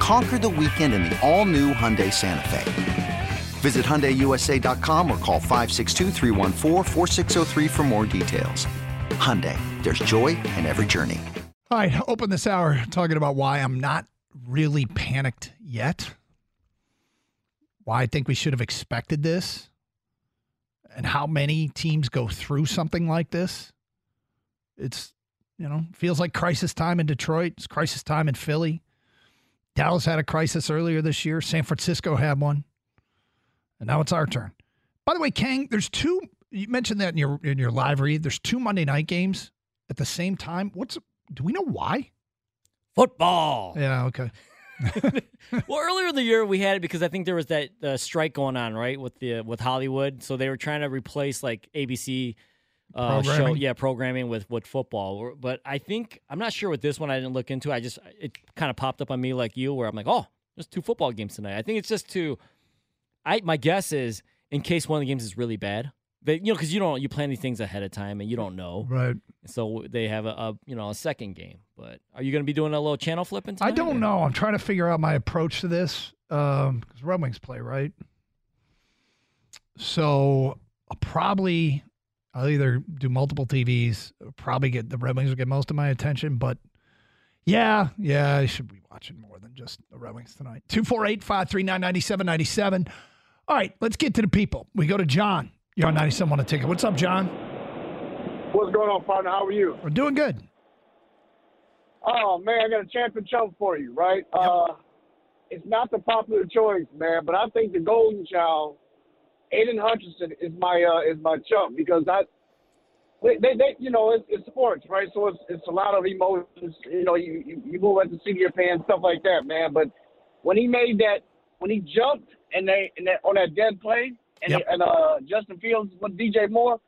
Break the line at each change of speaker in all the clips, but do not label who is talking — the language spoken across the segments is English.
Conquer the weekend in the all new Hyundai Santa Fe. Visit HyundaiUSA.com or call 562 for more details. Hyundai, there's joy in every journey.
All right, open this hour talking about why I'm not really panicked yet. Why I think we should have expected this. And how many teams go through something like this. It's, you know, feels like crisis time in Detroit. It's crisis time in Philly. Dallas had a crisis earlier this year. San Francisco had one. And now it's our turn. By the way, Kang, there's two. You mentioned that in your in your live read. There's two Monday night games at the same time. What's do we know why?
Football.
Yeah. Okay.
well, earlier in the year we had it because I think there was that uh, strike going on, right, with the with Hollywood. So they were trying to replace like ABC uh, show, yeah, programming with with football. But I think I'm not sure with this one. I didn't look into. I just it kind of popped up on me like you, where I'm like, oh, there's two football games tonight. I think it's just to I my guess is in case one of the games is really bad, they you know because you don't you plan these things ahead of time and you don't know,
right?
So they have a, a you know a second game. But are you going to be doing a little channel flipping? Tonight,
I don't
or?
know. I'm trying to figure out my approach to this because um, Red Wings play right. So I'll probably I'll either do multiple TVs, probably get the Red Wings will get most of my attention, but yeah, yeah, I should be watching more than just the Red Wings tonight. 248 539 9797. All right, let's get to the people. We go to John. You're on 97 on a ticket. What's up, John?
What's going on, partner? How are you?
We're doing good.
Oh man, I got a champion chump for you, right? Yep. Uh, it's not the popular choice, man, but I think the golden child, Aidan Hutchinson, is my uh, is my chump because I they, they, you know, it's, it's sports, right? So it's it's a lot of emotions. You know, you you, you move at the seat of your pants, stuff like that, man. But when he made that, when he jumped and they and that, on that dead play, and yep. and uh, Justin Fields with DJ Moore,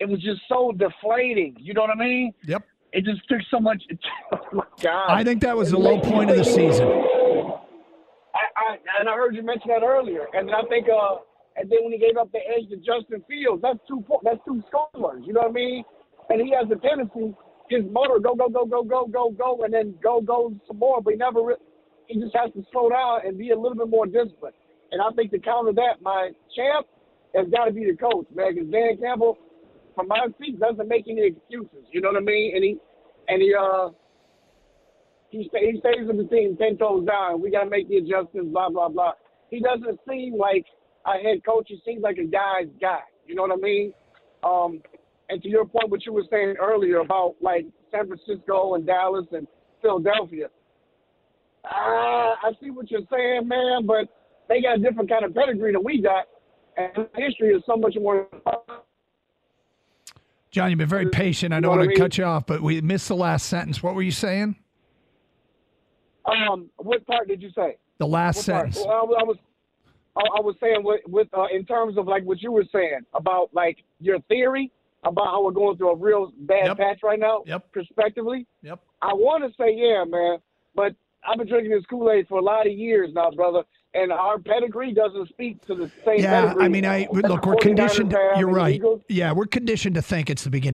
it was just so deflating. You know what I mean?
Yep.
It just took so much. oh God!
I think that was the low point of the season.
I, I and I heard you mention that earlier, and I think uh, and then when he gave up the edge to Justin Fields, that's two that's two scores. You know what I mean? And he has a tendency, his motor go go go go go go go, and then go go some more. But he never. He just has to slow down and be a little bit more disciplined. And I think to counter that, my champ has got to be the coach, man. Because Dan Campbell, from my seat, doesn't make any excuses. You know what I mean? And he and he uh he stay, he stays with the team ten toes down. We got to make the adjustments. Blah blah blah. He doesn't seem like a head coach. He seems like a guy's guy. You know what I mean? Um, and to your point, what you were saying earlier about like San Francisco and Dallas and Philadelphia, uh, I see what you're saying, man. But they got a different kind of pedigree than we got, and history is so much more.
John, you've been very patient. I don't want to I mean? cut you off, but we missed the last sentence. What were you saying?
Um, what part did you say?
The last what sentence.
Well, I was I, was saying with, with uh, in terms of like what you were saying about like your theory about how we're going through a real bad yep. patch right now,
yep.
prospectively.
Yep.
I want to say yeah, man, but I've been drinking this Kool Aid for a lot of years now, brother and our pedigree doesn't speak to the same.
Yeah, I mean, I look, we're conditioned. You're right. Yeah, we're conditioned to think it's the beginning.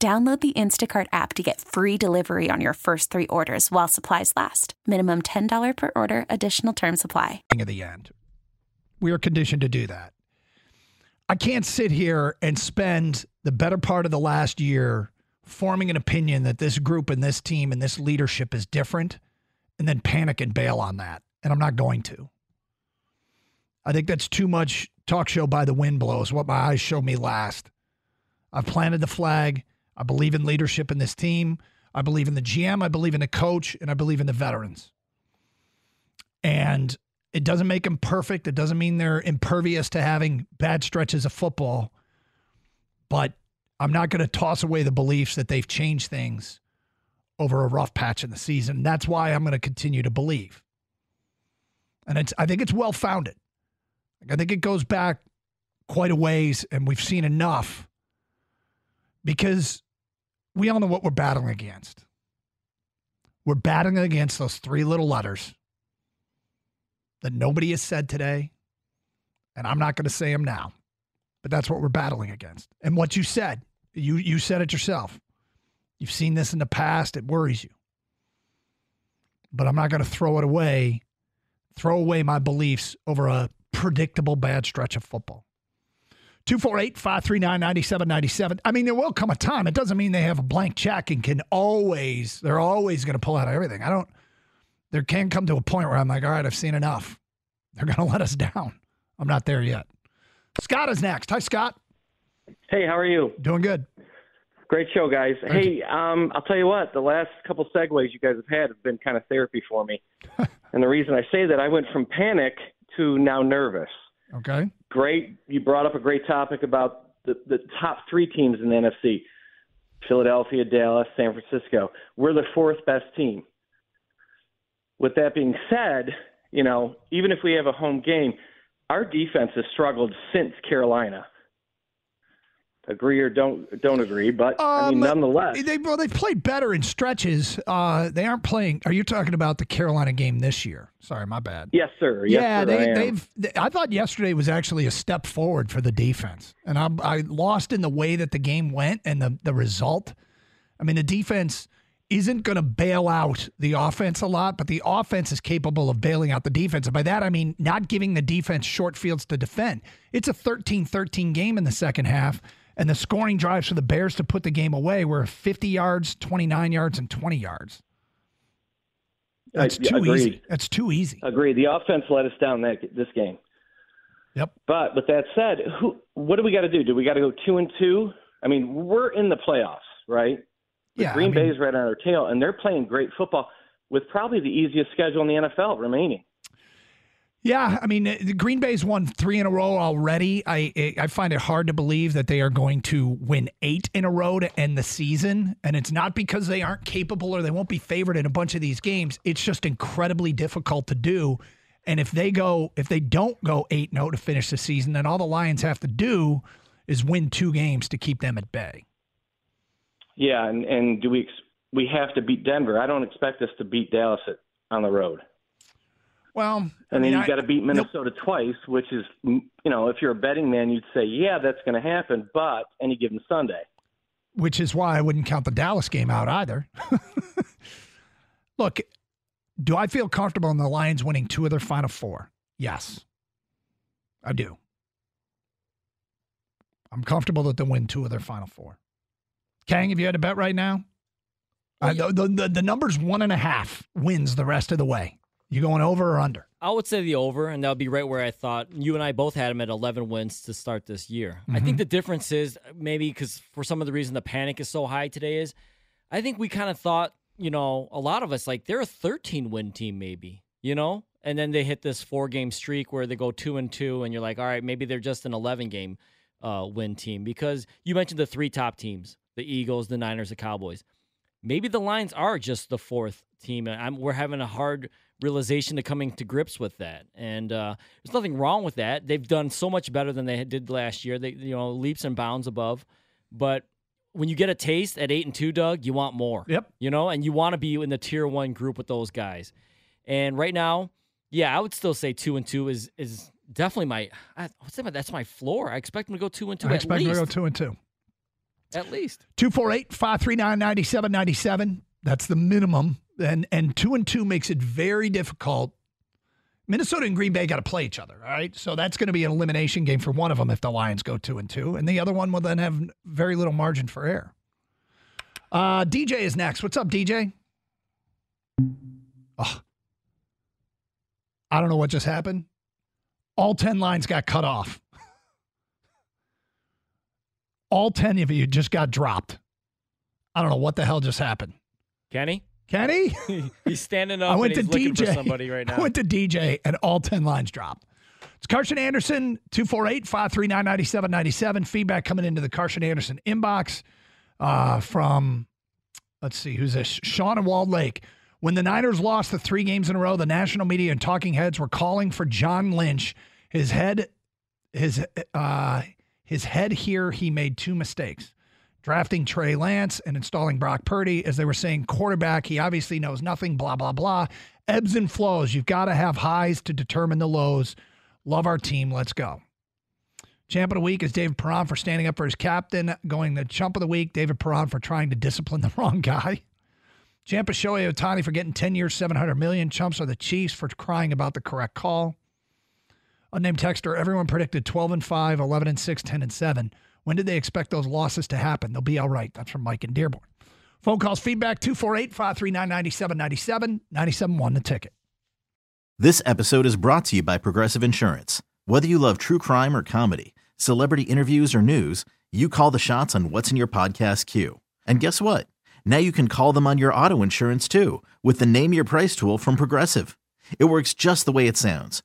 Download the Instacart app to get free delivery on your first three orders while supplies last. Minimum $10 per order, additional term supply.
At the end, we are conditioned to do that. I can't sit here and spend the better part of the last year forming an opinion that this group and this team and this leadership is different and then panic and bail on that. And I'm not going to. I think that's too much talk show by the wind blows, what my eyes showed me last. I've planted the flag. I believe in leadership in this team. I believe in the GM. I believe in the coach, and I believe in the veterans. And it doesn't make them perfect. It doesn't mean they're impervious to having bad stretches of football. But I'm not going to toss away the beliefs that they've changed things over a rough patch in the season. That's why I'm going to continue to believe. And it's I think it's well founded. I think it goes back quite a ways, and we've seen enough because we all know what we're battling against. We're battling against those three little letters that nobody has said today, and I'm not going to say them now, but that's what we're battling against. And what you said, you you said it yourself. You've seen this in the past. It worries you, but I'm not going to throw it away, throw away my beliefs over a predictable bad stretch of football. 248 539 9797. I mean, there will come a time. It doesn't mean they have a blank check and can always, they're always going to pull out everything. I don't, there can come to a point where I'm like, all right, I've seen enough. They're going to let us down. I'm not there yet. Scott is next. Hi, Scott.
Hey, how are you?
Doing good.
Great show, guys. Thank hey, um, I'll tell you what, the last couple segues you guys have had have been kind of therapy for me. and the reason I say that, I went from panic to now nervous.
Okay.
Great. You brought up a great topic about the, the top three teams in the NFC Philadelphia, Dallas, San Francisco. We're the fourth best team. With that being said, you know, even if we have a home game, our defense has struggled since Carolina agree or don't don't agree, but um, I mean, um, nonetheless,
they well they played better in stretches. Uh, they aren't playing. Are you talking about the Carolina game this year? Sorry, my bad.
Yes, sir. Yes,
yeah,
sir,
they,
I
they've. They, I thought yesterday was actually a step forward for the defense, and I, I lost in the way that the game went and the the result. I mean, the defense isn't going to bail out the offense a lot, but the offense is capable of bailing out the defense. And by that, I mean not giving the defense short fields to defend. It's a 13 13 game in the second half. And the scoring drives for the Bears to put the game away were 50 yards, 29 yards, and 20 yards. That's too
Agreed.
easy. That's too easy.
Agree. The offense let us down that this game.
Yep.
But with that said, who? What do we got to do? Do we got to go two and two? I mean, we're in the playoffs, right?
Yeah.
Green
I mean,
Bay's right on our tail, and they're playing great football with probably the easiest schedule in the NFL remaining.
Yeah, I mean, the Green Bay's won three in a row already. I I find it hard to believe that they are going to win eight in a row to end the season, and it's not because they aren't capable or they won't be favored in a bunch of these games. It's just incredibly difficult to do. And if they go, if they don't go eight zero oh to finish the season, then all the Lions have to do is win two games to keep them at bay.
Yeah, and and do we we have to beat Denver? I don't expect us to beat Dallas at, on the road.
Well,
and
I
then you've got to beat Minnesota nope. twice, which is, you know, if you're a betting man, you'd say, yeah, that's going to happen, but any given Sunday.
Which is why I wouldn't count the Dallas game out either. Look, do I feel comfortable in the Lions winning two of their final four? Yes, I do. I'm comfortable that they'll win two of their final four. Kang, have you had a bet right now? Uh, the, the, the number's one and a half wins the rest of the way. You going over or under?
I would say the over, and that would be right where I thought. You and I both had him at 11 wins to start this year. Mm-hmm. I think mm-hmm. the difference is maybe because for some of the reason the panic is so high today is I think we kind of thought, you know, a lot of us like they're a 13 win team, maybe, you know, and then they hit this four game streak where they go two and two, and you're like, all right, maybe they're just an 11 game uh, win team because you mentioned the three top teams the Eagles, the Niners, the Cowboys. Maybe the Lions are just the fourth team. I'm, we're having a hard realization to coming to grips with that. And uh, there's nothing wrong with that. They've done so much better than they did last year. They, you know, leaps and bounds above. But when you get a taste at eight and two, Doug, you want more.
Yep.
You know, and you want to be in the tier one group with those guys. And right now, yeah, I would still say two and two is is definitely my. I that's my floor. I expect them to go two and two. I
expect
least.
them to go two and two.
At least.
248 539 9797. That's the minimum. And and two and two makes it very difficult. Minnesota and Green Bay got to play each other, all right? So that's going to be an elimination game for one of them if the Lions go two and two, and the other one will then have very little margin for error. Uh, DJ is next. What's up, DJ? Oh, I don't know what just happened. All 10 lines got cut off. All 10 of you just got dropped. I don't know what the hell just happened.
Kenny?
Kenny?
he's standing up. I went to DJ. somebody right now.
I went to DJ and all 10 lines dropped. It's Karsch and Anderson, 248 539 9797. Feedback coming into the Karsch and Anderson inbox uh, from, let's see, who's this? Sean and Walled Lake. When the Niners lost the three games in a row, the national media and talking heads were calling for John Lynch. His head, his, uh, his head here, he made two mistakes drafting Trey Lance and installing Brock Purdy. As they were saying, quarterback, he obviously knows nothing, blah, blah, blah. Ebbs and flows. You've got to have highs to determine the lows. Love our team. Let's go. Champ of the week is David Perron for standing up for his captain. Going the chump of the week, David Perron for trying to discipline the wrong guy. Champ of Shohei Ohtani for getting 10 years, 700 million. Chumps are the Chiefs for crying about the correct call. Unnamed texter, everyone predicted 12 and 5, 11 and 6, 10 and 7. When did they expect those losses to happen? They'll be all right. That's from Mike and Dearborn. Phone calls, feedback 248 539 9797 971 the ticket.
This episode is brought to you by Progressive Insurance. Whether you love true crime or comedy, celebrity interviews or news, you call the shots on what's in your podcast queue. And guess what? Now you can call them on your auto insurance too with the Name Your Price tool from Progressive. It works just the way it sounds